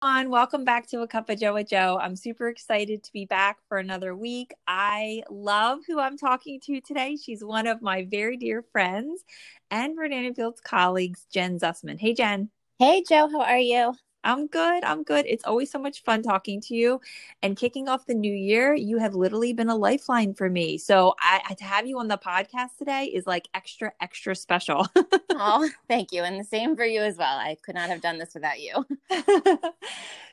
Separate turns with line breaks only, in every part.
On. Welcome back to A Cup of Joe with Joe. I'm super excited to be back for another week. I love who I'm talking to today. She's one of my very dear friends and Rodan Fields colleagues, Jen Zussman. Hey, Jen.
Hey, Joe. How are you?
I'm good. I'm good. It's always so much fun talking to you. And kicking off the new year, you have literally been a lifeline for me. So I, to have you on the podcast today is like extra, extra special.
oh, thank you. And the same for you as well. I could not have done this without you.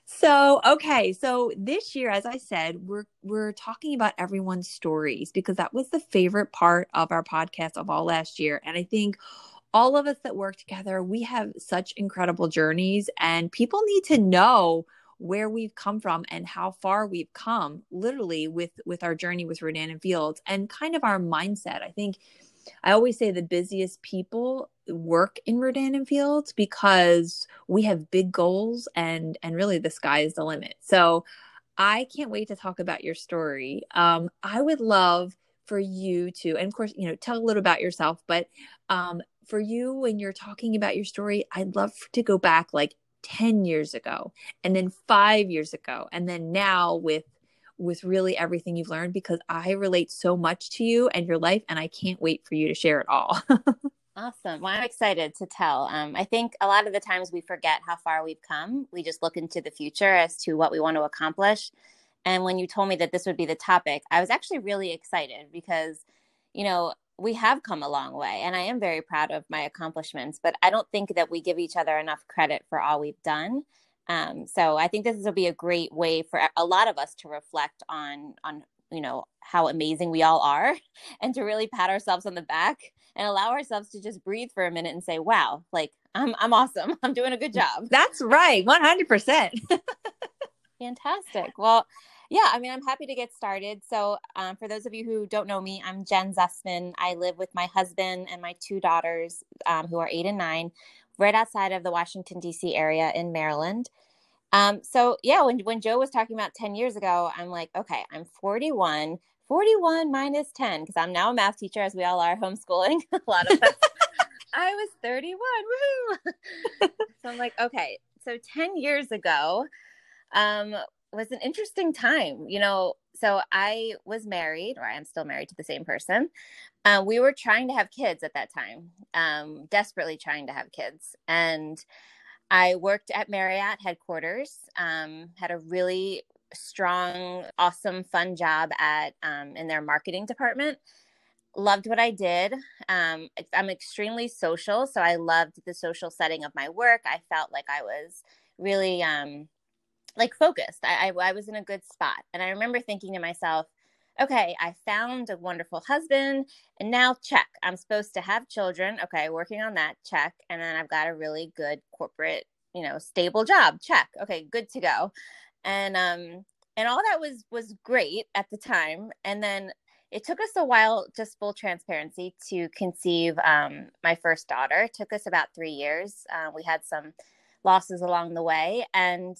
so okay so this year as i said we're we're talking about everyone's stories because that was the favorite part of our podcast of all last year and i think all of us that work together, we have such incredible journeys, and people need to know where we've come from and how far we've come literally with with our journey with Rodan and Fields and kind of our mindset. I think I always say the busiest people work in Rodan and Fields because we have big goals and and really the sky is the limit. So I can't wait to talk about your story. Um, I would love for you to, and of course, you know, tell a little about yourself, but um, for you when you're talking about your story, I'd love to go back like 10 years ago and then 5 years ago and then now with with really everything you've learned because I relate so much to you and your life and I can't wait for you to share it all.
awesome. Well, I'm excited to tell. Um, I think a lot of the times we forget how far we've come. We just look into the future as to what we want to accomplish. And when you told me that this would be the topic, I was actually really excited because, you know, we have come a long way and i am very proud of my accomplishments but i don't think that we give each other enough credit for all we've done. Um, so i think this will be a great way for a lot of us to reflect on on you know how amazing we all are and to really pat ourselves on the back and allow ourselves to just breathe for a minute and say wow like i'm i'm awesome. I'm doing a good job.
that's right 100%
fantastic. Well yeah, I mean, I'm happy to get started. So, um, for those of you who don't know me, I'm Jen Zussman. I live with my husband and my two daughters, um, who are eight and nine, right outside of the Washington, D.C. area in Maryland. Um, so, yeah, when, when Joe was talking about 10 years ago, I'm like, okay, I'm 41. 41 minus 10, because I'm now a math teacher, as we all are homeschooling. a lot of us. I was 31. Woo! so I'm like, okay, so 10 years ago, um, was an interesting time. You know, so I was married, or I am still married to the same person. Uh, we were trying to have kids at that time, um, desperately trying to have kids. And I worked at Marriott headquarters, um, had a really strong, awesome, fun job at um, in their marketing department. Loved what I did. Um, I'm extremely social, so I loved the social setting of my work. I felt like I was really um, like focused. I, I, I was in a good spot. And I remember thinking to myself, okay, I found a wonderful husband and now check. I'm supposed to have children. Okay, working on that, check. And then I've got a really good corporate, you know, stable job. Check. Okay, good to go. And um and all that was was great at the time. And then it took us a while, just full transparency, to conceive um, my first daughter. It took us about three years. Uh, we had some losses along the way, and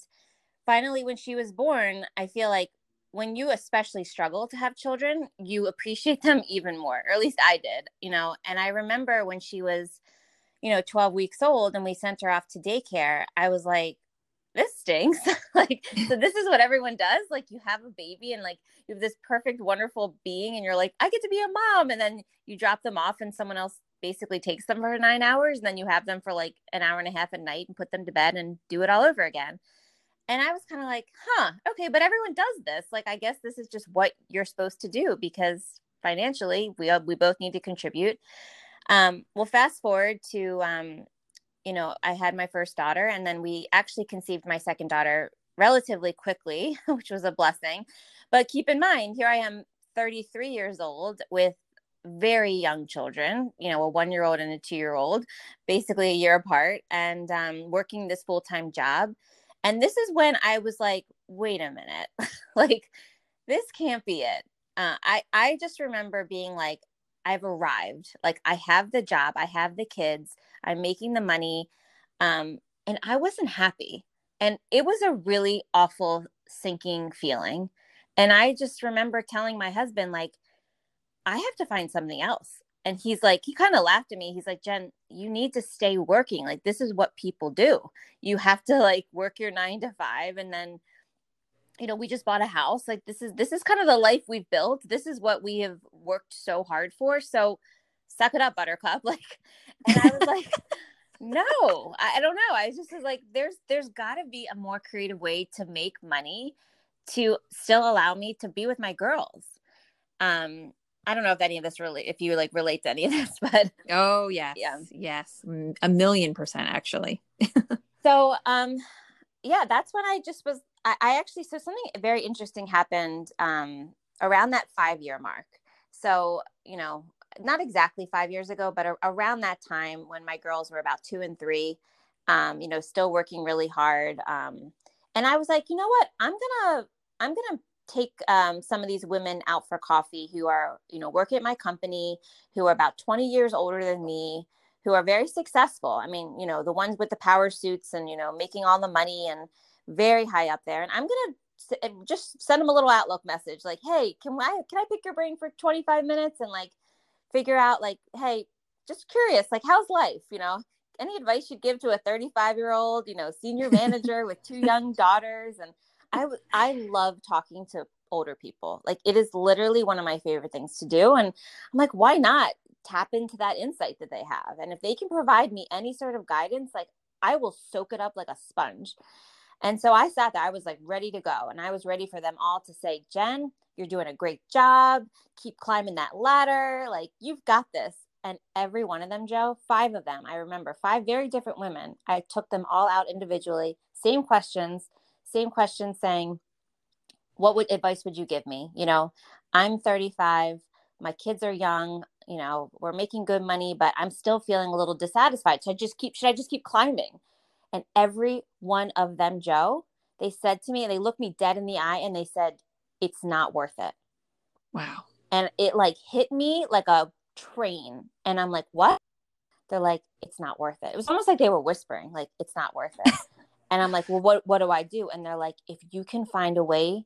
finally when she was born i feel like when you especially struggle to have children you appreciate them even more or at least i did you know? And i remember when she was you know 12 weeks old and we sent her off to daycare i was like this stinks. Like so this is what everyone does like you have a baby and like you have this perfect wonderful being and you're like i get to be a mom. And then you drop them off and someone else basically takes them for nine hours and then you have them for like an hour and a half at night and put them to bed and do it all over again and I was kind of like, huh, okay, but everyone does this. Like, I guess this is just what you're supposed to do because financially, we we both need to contribute. Um, well, fast forward to, um, you know, I had my first daughter, and then we actually conceived my second daughter relatively quickly, which was a blessing. But keep in mind, here I am, 33 years old, with very young children, you know, a one year old and a two year old, basically a year apart, and um, working this full time job. And this is when I was like, wait a minute, like, this can't be it. Uh, I, I just remember being like, I've arrived. Like, I have the job, I have the kids, I'm making the money. Um, and I wasn't happy. And it was a really awful, sinking feeling. And I just remember telling my husband, like, I have to find something else. And he's like, he kind of laughed at me. He's like, Jen, you need to stay working. Like, this is what people do. You have to like work your nine to five. And then, you know, we just bought a house. Like, this is, this is kind of the life we've built. This is what we have worked so hard for. So suck it up, buttercup. Like, and I was like, no, I, I don't know. I just was like, there's, there's gotta be a more creative way to make money to still allow me to be with my girls. Um, I don't know if any of this really, if you like relate to any of this, but
oh yes, yeah. yes, a million percent actually.
so, um, yeah, that's when I just was. I, I actually so something very interesting happened um, around that five year mark. So you know, not exactly five years ago, but a, around that time when my girls were about two and three, um, you know, still working really hard. Um, and I was like, you know what, I'm gonna, I'm gonna take um, some of these women out for coffee who are you know work at my company who are about 20 years older than me who are very successful. I mean you know the ones with the power suits and you know making all the money and very high up there. And i'm gonna eh, just send them a little outlook message like hey can i can i pick your brain for 25 minutes and like figure out like hey just curious like how's life you know? Any advice you'd give to a 35 year old you know senior manager with two young daughters and I I love talking to older people. Like it is literally one of my favorite things to do and I'm like why not tap into that insight that they have and if they can provide me any sort of guidance like I will soak it up like a sponge. And so I sat there I was like ready to go and I was ready for them all to say, "Jen, you're doing a great job. Keep climbing that ladder. Like you've got this." And every one of them, Joe, five of them, I remember, five very different women. I took them all out individually, same questions same question saying, what would advice would you give me? You know, I'm 35, my kids are young, you know, we're making good money, but I'm still feeling a little dissatisfied. So I just keep, should I just keep climbing? And every one of them, Joe, they said to me, they looked me dead in the eye and they said, it's not worth it.
Wow.
And it like hit me like a train. And I'm like, what? They're like, it's not worth it. It was almost like they were whispering, like, it's not worth it. and i'm like well what what do i do? And they're like if you can find a way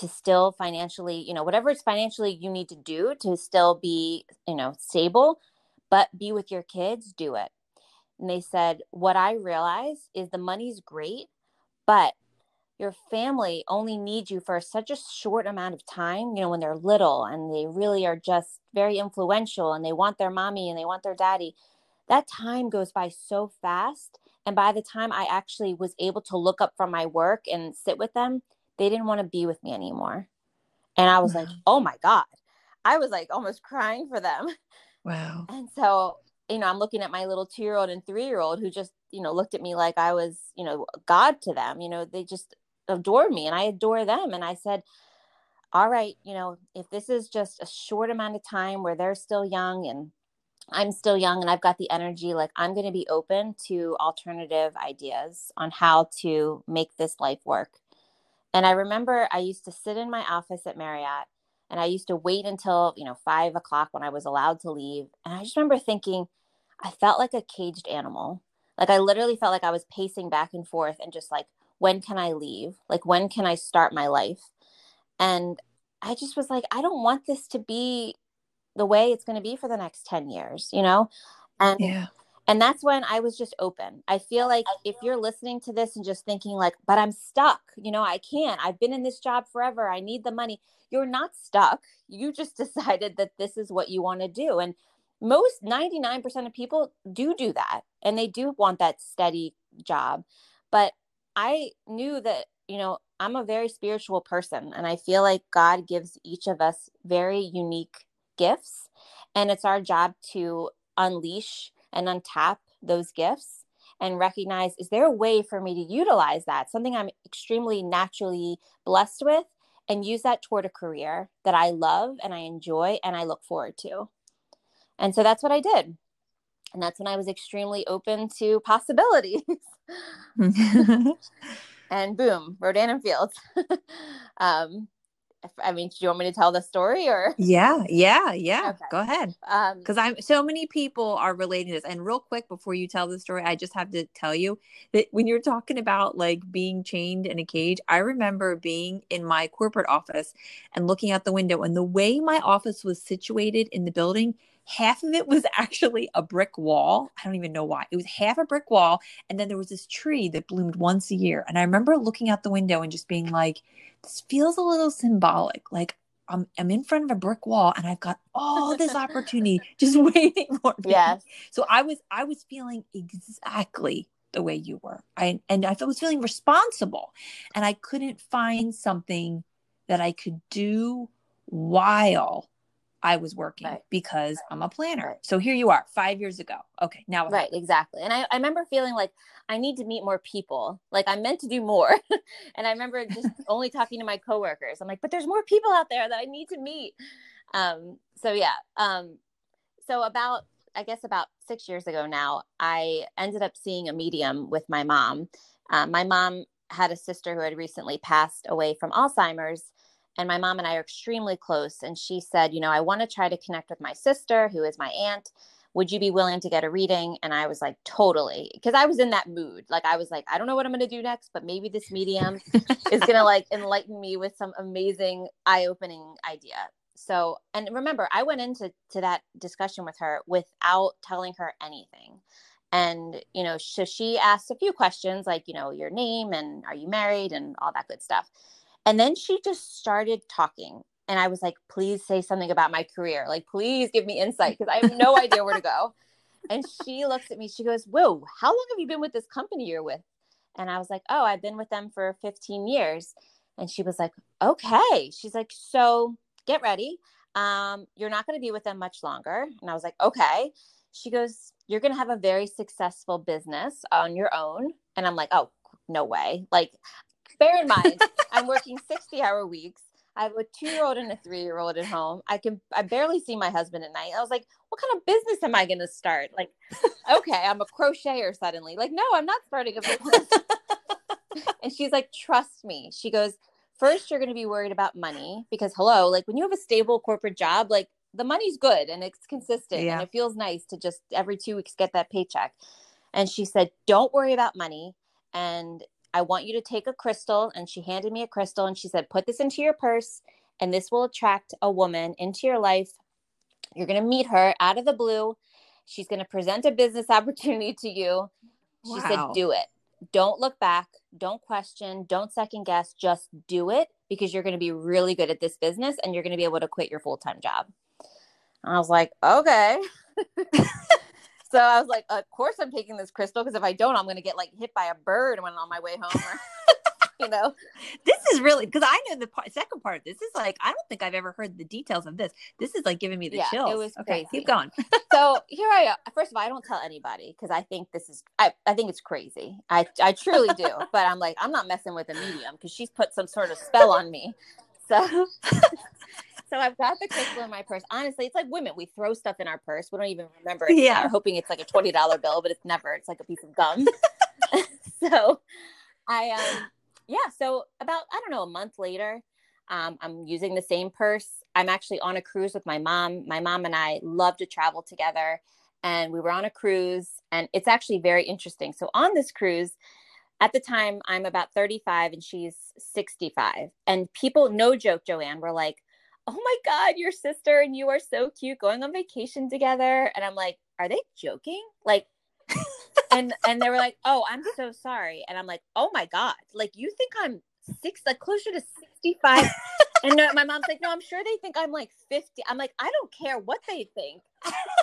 to still financially you know whatever it's financially you need to do to still be you know stable but be with your kids do it. And they said what i realize is the money's great but your family only needs you for such a short amount of time you know when they're little and they really are just very influential and they want their mommy and they want their daddy. That time goes by so fast and by the time I actually was able to look up from my work and sit with them, they didn't want to be with me anymore. And I was wow. like, oh my God. I was like almost crying for them.
Wow.
And so, you know, I'm looking at my little two year old and three year old who just, you know, looked at me like I was, you know, God to them. You know, they just adored me and I adore them. And I said, all right, you know, if this is just a short amount of time where they're still young and I'm still young and I've got the energy, like I'm going to be open to alternative ideas on how to make this life work. And I remember I used to sit in my office at Marriott and I used to wait until, you know, five o'clock when I was allowed to leave. And I just remember thinking, I felt like a caged animal. Like I literally felt like I was pacing back and forth and just like, when can I leave? Like, when can I start my life? And I just was like, I don't want this to be the way it's going to be for the next 10 years you know? And yeah. and that's when i was just open. I feel like if you're listening to this and just thinking like but i'm stuck you know i can't i've been in this job forever i need the money you're not stuck. You just decided that this is what you want to do. And most 99% of people do do that and they do want that steady job. But I knew that, you know, I'm a very spiritual person and I feel like God gives each of us very unique gifts and it's our job to unleash and untap those gifts and recognize is there a way for me to utilize that? Something i'm extremely naturally blessed with and use that toward a career that i love and i enjoy and i look forward to. And so that's what i did. And that's when i was extremely open to possibilities. And boom rodan and fields um, I mean, do you want me to tell the story or?
Yeah, yeah, yeah. Okay. Go ahead. Because um, I'm so many people are relating this. And real quick, before you tell the story, I just have to tell you that when you're talking about like being chained in a cage, I remember being in my corporate office and looking out the window, and the way my office was situated in the building, half of it was actually a brick wall. I don't even know why. It was half a brick wall, and then there was this tree that bloomed once a year. And I remember looking out the window and just being like this feels a little symbolic. Like I'm, I'm in front of a brick wall and I've got all this opportunity just waiting for me.
Yes.
So I was, I was feeling exactly the way you were. I, and I was feeling responsible and I couldn't find something that I could do while I was working right. because I'm a planner. Right. So here you are, five years ago. Okay, now
right, exactly. And I, I remember feeling like I need to meet more people. Like I'm meant to do more. and I remember just only talking to my coworkers. I'm like, but there's more people out there that I need to meet. Um, so yeah. Um, so about I guess about six years ago now, I ended up seeing a medium with my mom. Um, my mom had a sister who had recently passed away from Alzheimer's and my mom and I are extremely close. And she said, You know, I want to try to connect with my sister, who is my aunt. Would you be willing to get a reading? And I was like, Totally. Because I was in that mood. Like, I was like, I don't know what I'm going to do next, but maybe this medium is going to like enlighten me with some amazing, eye opening idea. So, and remember, I went into to that discussion with her without telling her anything. And, you know, so she asked a few questions like, you know, your name and are you married and all that good stuff. And then she just started talking. And I was like, please say something about my career. Like, please give me insight because I have no idea where to go. And she looks at me, she goes, Whoa, how long have you been with this company you're with? And I was like, Oh, I've been with them for 15 years. And she was like, Okay. She's like, So get ready. Um, you're not going to be with them much longer. And I was like, Okay. She goes, You're going to have a very successful business on your own. And I'm like, Oh, no way. Like, bear in mind, I'm working 60 hour weeks. I have a two year old and a three year old at home. I can I barely see my husband at night. I was like, what kind of business am I gonna start? Like, okay, I'm a crocheter suddenly. Like, no, I'm not starting a business. and she's like, trust me. She goes, first you're gonna be worried about money because hello, like when you have a stable corporate job, like the money's good and it's consistent yeah. and it feels nice to just every two weeks get that paycheck. And she said, Don't worry about money. And I want you to take a crystal. And she handed me a crystal and she said, Put this into your purse, and this will attract a woman into your life. You're going to meet her out of the blue. She's going to present a business opportunity to you. She wow. said, Do it. Don't look back. Don't question. Don't second guess. Just do it because you're going to be really good at this business and you're going to be able to quit your full time job. I was like, Okay. So I was like, of course I'm taking this crystal because if I don't, I'm going to get like hit by a bird when I'm on my way home. Or, you know,
this is really because I know the part, second part. of This is like I don't think I've ever heard the details of this. This is like giving me the yeah, chills.
It was okay, crazy.
Keep going.
so here I am. First of all, I don't tell anybody because I think this is I, I think it's crazy. I I truly do. but I'm like I'm not messing with a medium because she's put some sort of spell on me. So so I've got the crystal in my purse. Honestly, it's like women. We throw stuff in our purse. We don't even remember it. Yeah. hoping it's like a $20 bill, but it's never. It's like a piece of gum. so I um yeah, so about I don't know, a month later, um, I'm using the same purse. I'm actually on a cruise with my mom. My mom and I love to travel together. And we were on a cruise, and it's actually very interesting. So on this cruise, at the time, I'm about 35 and she's 65. And people, no joke, Joanne, were like, oh my god your sister and you are so cute going on vacation together. And i'm like are they joking? Like and and they were like oh i'm so sorry. And i'm like oh my god like you think i'm six like closer to 65 and no, my mom's like no i'm sure they think i'm like 50 i'm like i don't care what they think.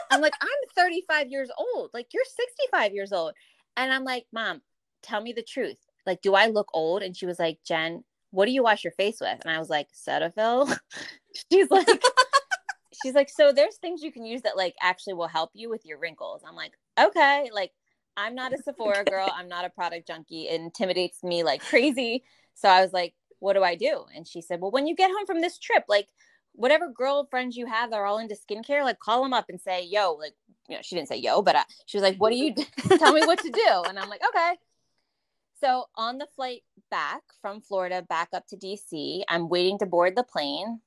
I'm like i'm 35 years old. Like you're 65 years old. And i'm like mom tell me the truth. Like, do I look old? And she was like, Jen, what do you wash your face with? And I was like, Cetaphil. she's like, she's like, so there's things you can use that like actually will help you with your wrinkles. I'm like, okay, like I'm not a Sephora girl. I'm not a product junkie. It intimidates me like crazy. So I was like, what do I do? And she said, well, when you get home from this trip, like whatever girlfriends you have that are all into skincare, like call them up and say, yo, like, you know, she didn't say yo, but uh, she was like, what do you tell me what to do? And I'm like, okay. So on the flight back from Florida back up to DC, I'm waiting to board the plane.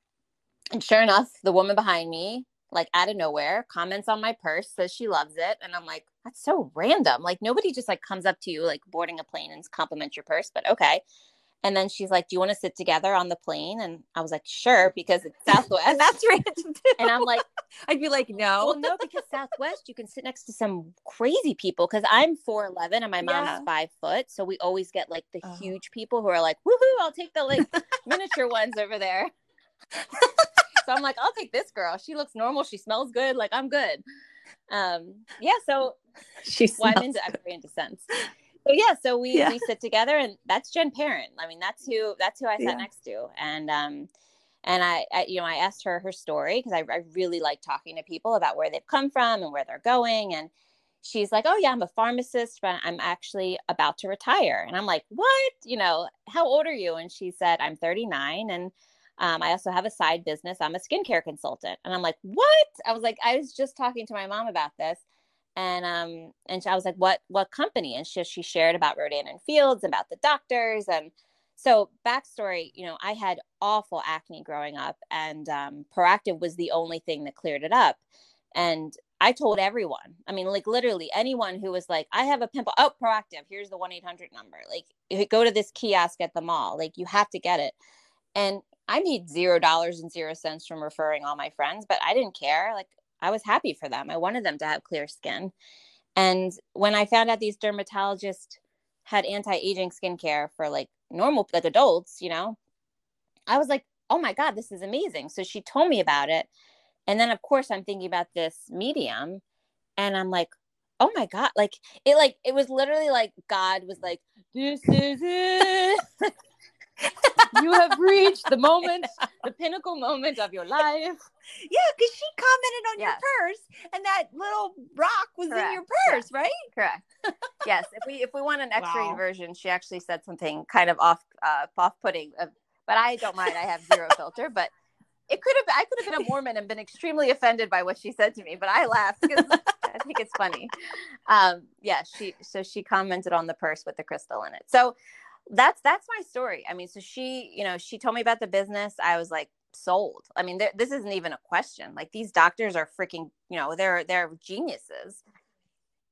And sure enough, the woman behind me, like out of nowhere, comments on my purse, says she loves it. And I'm like, that's so random. Like nobody just like comes up to you like boarding a plane and compliments your purse, but okay. And then she's like, Do you want to sit together on the plane? And I was like, Sure, because it's Southwest.
and that's random too.
And I'm like,
I'd be like, No.
Well, no, because Southwest, you can sit next to some crazy people because I'm 4'11 and my mom's yeah. five foot. So we always get like the oh. huge people who are like, Woohoo, I'll take the like miniature ones over there. so I'm like, I'll take this girl. She looks normal. She smells good. Like, I'm good. Um, yeah. So
she's
well, I'm into, I'm very into scents so yeah, so we yeah. we sit together, and that's Jen Parent. I mean, that's who that's who I sat yeah. next to, and um, and I, I, you know I asked her her story because I, I really like talking to people about where they've come from and where they're going, and she's like, oh yeah, I'm a pharmacist, but I'm actually about to retire, and I'm like, what? You know, how old are you? And she said, I'm 39, and um, I also have a side business. I'm a skincare consultant, and I'm like, what? I was like, I was just talking to my mom about this and um and I was like, what what company? And she she shared about Rodan and Fields, about the doctors, and so backstory, you know, I had awful acne growing up, and um, Proactiv was the only thing that cleared it up, and I told everyone. I mean, like literally anyone who was like, I have a pimple. Oh, Proactiv. Here's the one eight hundred number. Like, go to this kiosk at the mall. Like, you have to get it. And I made zero dollars and zero cents from referring all my friends, but I didn't care. Like, I was happy for them. I wanted them to have clear skin. And when I found out these dermatologists had anti-aging skincare for like normal like adults, you know, I was like, "Oh my god, this is amazing." So she told me about it. And then of course I'm thinking about this medium and I'm like, "Oh my god, like it like it was literally like God was like, "This is it." you have reached the moment, the pinnacle moment of your life.
Yeah, because she commented on yes. your purse, and that little rock was Correct. in your purse, right?
Correct. yes. If we if we want an X-ray wow. version, she actually said something kind of off uh, off-putting, uh, but I don't mind. I have zero filter, but it could have I could have been a Mormon and been extremely offended by what she said to me, but I laughed because I think it's funny. Um, yeah, she so she commented on the purse with the crystal in it. So that's that's my story. I mean, so she, you know, she told me about the business. I was like sold. I mean, this isn't even a question. Like these doctors are freaking, you know, they're they're geniuses.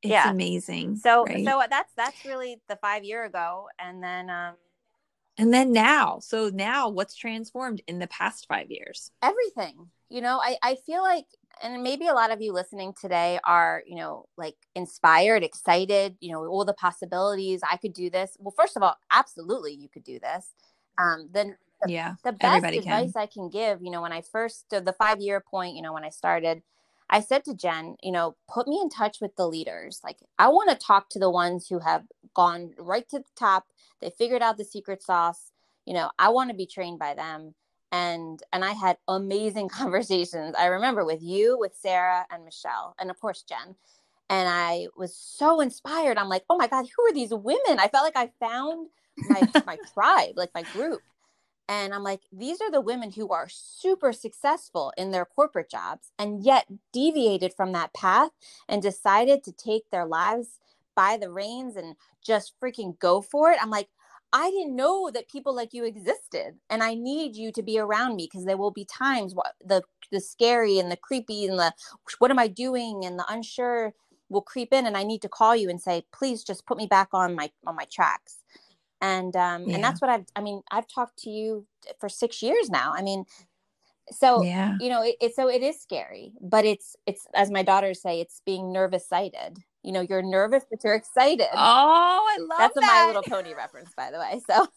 It's yeah. amazing.
So right? so that's that's really the 5 year ago and then um
and then now. So now what's transformed in the past 5 years?
Everything. You know, I I feel like and maybe a lot of you listening today are you know like inspired excited you know all the possibilities i could do this. Well first of all absolutely you could do this. Um then
the, yeah
the best advice can. i can give you know when i first the five year point you know when i started i said to jen you know put me in touch with the leaders. Like i want to talk to the ones who have gone right to the top. They figured out the secret sauce. You know i want to be trained by them and and I had amazing conversations. I remember with you, with Sarah and Michelle, and of course Jen. And I was so inspired. I'm like, oh my God, who are these women? I felt like I found my my tribe, like my group. And I'm like, these are the women who are super successful in their corporate jobs and yet deviated from that path and decided to take their lives by the reins and just freaking go for it. I'm like, I didn't know that people like you existed, and I need you to be around me because there will be times what the the scary and the creepy and the what am I doing and the unsure will creep in, and I need to call you and say, please just put me back on my on my tracks. And um, yeah. and that's what I've. I mean, I've talked to you for six years now. I mean, so yeah. you know, it, it so it is scary, but it's it's as my daughters say, it's being nervous sighted you know you're nervous but you're excited
oh i love
that's
that.
That's a my little pony reference by the way so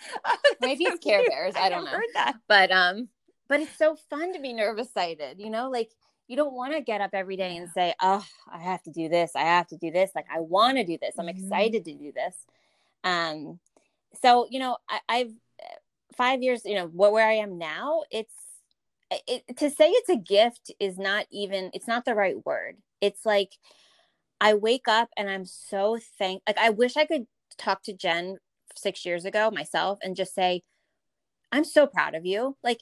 maybe it's care bears i, I don't know heard that. but um but it's so fun to be nervous sighted you know like you don't want to get up every day and say oh i have to do this i have to do this like i want to do this i'm mm-hmm. excited to do this Um, so you know, I, I've five years. You know, where, where I am now, it's it, to say it's a gift is not even. It's not the right word. It's like I wake up and I'm so thank. Like I wish I could talk to Jen six years ago myself and just say, I'm so proud of you. Like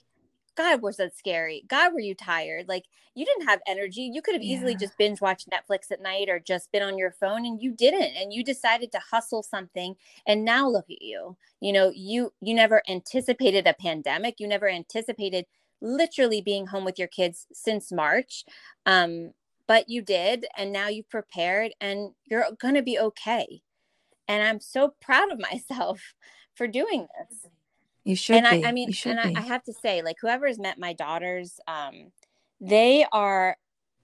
God, was that scary? God, were you tired? Like you didn't have energy. You could have yeah. easily just binge watched Netflix at night or just been on your phone and you didn't. And you decided to hustle something. And now look at you. You know, you you never anticipated a pandemic. You never anticipated literally being home with your kids since March. Um, but you did, and now you've prepared and you're gonna be okay. And I'm so proud of myself for doing this.
You should.
And
be.
I, I mean, and I, I, have to say, like, whoever has met my daughters, um, they are.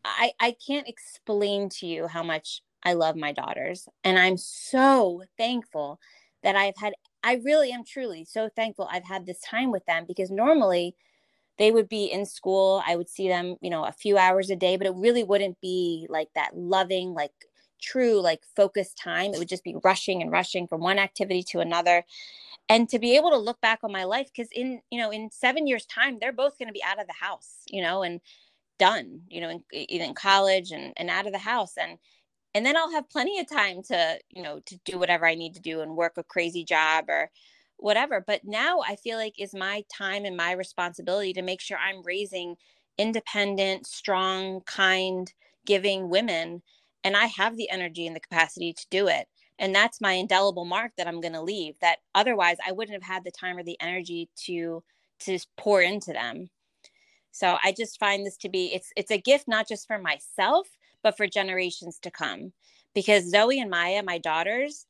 I I can't explain to you how much I love my daughters, and I'm so thankful that I've had. I really am truly so thankful I've had this time with them because normally they would be in school. I would see them, you know, a few hours a day, but it really wouldn't be like that loving, like true, like focused time. It would just be rushing and rushing from one activity to another and to be able to look back on my life because in you know in seven years time they're both going to be out of the house you know and done you know in, in college and, and out of the house and and then i'll have plenty of time to you know to do whatever i need to do and work a crazy job or whatever but now i feel like is my time and my responsibility to make sure i'm raising independent strong kind giving women and i have the energy and the capacity to do it and that's my indelible mark that i'm going to leave that otherwise i wouldn't have had the time or the energy to to pour into them. So i just find this to be it's it's a gift not just for myself but for generations to come because zoe and maya my daughters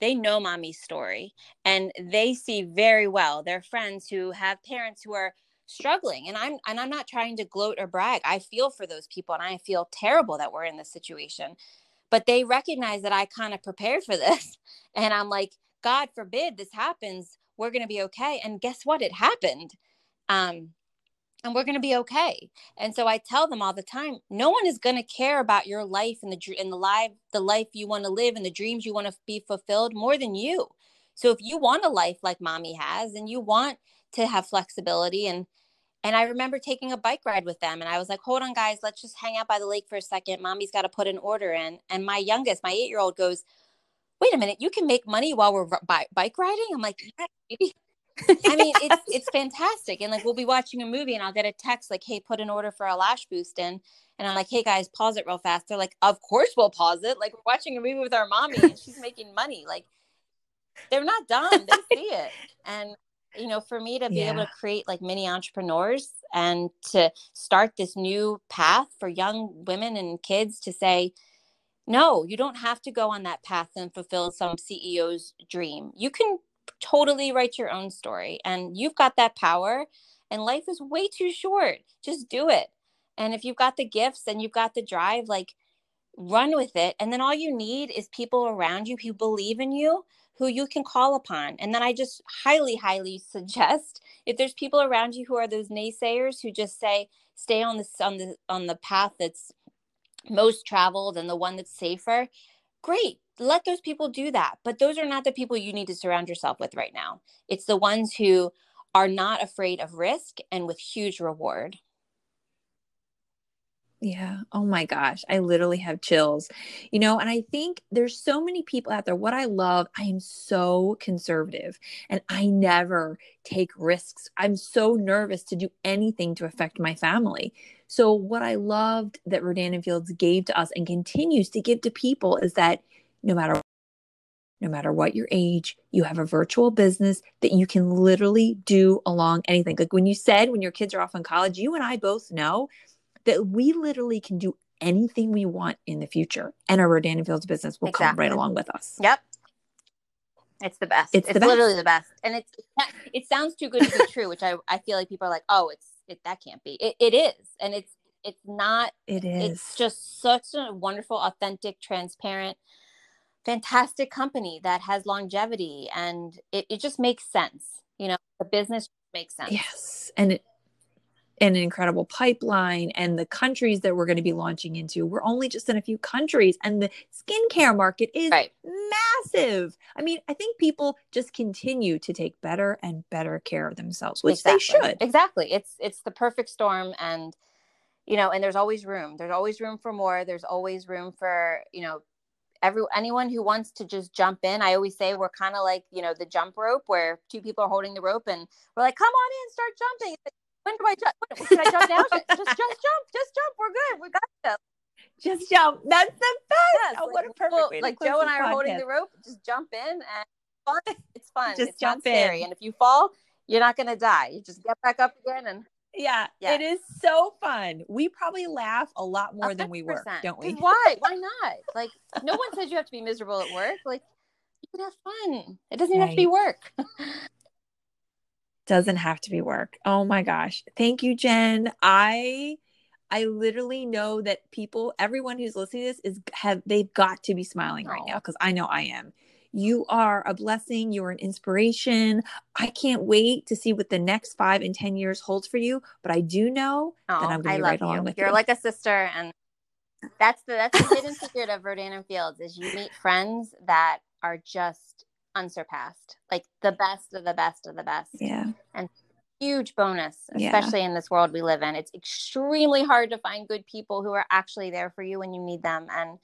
they know mommy's story and they see very well their friends who have parents who are struggling and i'm and i'm not trying to gloat or brag i feel for those people and i feel terrible that we're in this situation but they recognize that I kind of prepared for this. And I'm like, God forbid this happens. We're going to be okay. And guess what? It happened. Um, and we're going to be okay. And so I tell them all the time, no one is going to care about your life and the and the life the life you want to live and the dreams you want to be fulfilled more than you. So if you want a life like mommy has and you want to have flexibility and and I remember taking a bike ride with them. And I was like, hold on, guys, let's just hang out by the lake for a second. Mommy's got to put an order in. And my youngest, my eight year old, goes, wait a minute, you can make money while we're bike riding? I'm like, yeah, I mean, it's it's fantastic. And like we'll be watching a movie and I'll get a text like, hey, put an order for a lash boost in. And I'm like, hey guys, pause it real fast. They're like, of course we'll pause it. Like we're watching a movie with our mommy and she's making money. Like they're not dumb. They see it. And you know for me to be yeah. able to create like mini entrepreneurs and to start this new path for young women and kids to say no you don't have to go on that path and fulfill some ceo's dream you can totally write your own story and you've got that power and life is way too short. Just do it. And if you've got the gifts and you've got the drive like run with it. And then all you need is people around you who believe in you who you can call upon. And then I just highly, highly suggest if there's people around you who are those naysayers who just say, stay on this on the on the path that's most traveled and the one that's safer, great. Let those people do that. But those are not the people you need to surround yourself with right now. It's the ones who are not afraid of risk and with huge reward.
Yeah. Oh my gosh. I literally have chills. You know, and I think there's so many people out there. What I love, I am so conservative and I never take risks. I'm so nervous to do anything to affect my family. So, what I loved that Rodan and Fields gave to us and continues to give to people is that no matter no matter what your age, you have a virtual business that you can literally do along anything. Like when you said when your kids are off in college, you and I both know that we literally can do anything we want in the future and our Rodan and Fields business will exactly. come right along with us.
Yep. It's the best. It's, it's the literally the best. And it's it sounds too good to be true, which I, I feel like people are like, oh, it's it that can't be. It, it is. And it's it's not
it is
it's just such a wonderful, authentic, transparent, fantastic company that has longevity and it, it just makes sense. You know, the business makes sense.
Yes. And it an incredible pipeline and the countries that we're going to be launching into. We're only just in a few countries and the skincare market is right. massive. I mean, I think people just continue to take better and better care of themselves, which exactly. they should.
Exactly. It's it's the perfect storm and you know, and there's always room. There's always room for more. There's always room for, you know, every anyone who wants to just jump in. I always say we're kind of like, you know, the jump rope where two people are holding the rope and we're like, come on in, start jumping when do I jump? Can I jump now? just, just jump, just jump. We're good. We got this.
Just jump. That's the best. Yes, oh, what a perfect well, way
Like Joe and I are holding the rope. Just jump in and fun. It's fun. just it's jump scary. In. And if you fall, you're not going to die. You just get back up again and
yeah, yeah, it is so fun. We probably laugh a lot more 100%. than we work, don't we?
Why? Why not? Like, no one says you have to be miserable at work. Like, you can have fun. It doesn't right. have to be work.
doesn't have to be work. Oh my gosh. Thank you, Jen. I I literally know that people, everyone who's listening to this is have they've got to be smiling right now because I know I am. You are a blessing. You're an inspiration. I can't wait to see what the next five and 10 years holds for you. But I do know oh, that I'm going to be right
you.
along with
You're
you.
like a sister. And that's the, that's the hidden secret of Rodan and Fields is you meet friends that are just unsurpassed, like the best of the best of the best.
Yeah.
And huge bonus, especially yeah. in this world we live in. It's extremely hard to find good people who are actually there for you when you need them. And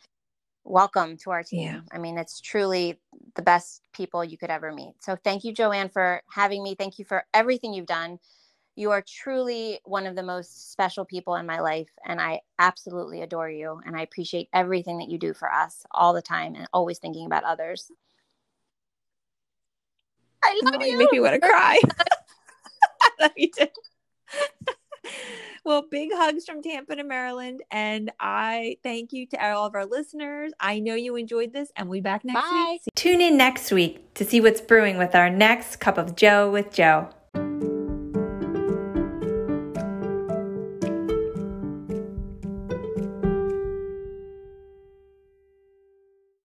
welcome to our team. Yeah. I mean, it's truly the best people you could ever meet. So thank you, Joanne, for having me. Thank you for everything you've done. You are truly one of the most special people in my life, and I absolutely adore you. And I appreciate everything that you do for us all the time and always thinking about others.
I love oh, you. You make me want to cry. I love you too. well, big hugs from Tampa to Maryland. And I thank you to all of our listeners. I know you enjoyed this, and we'll be back next Bye. week. Tune in next week to see what's brewing with our next cup of Joe with Joe.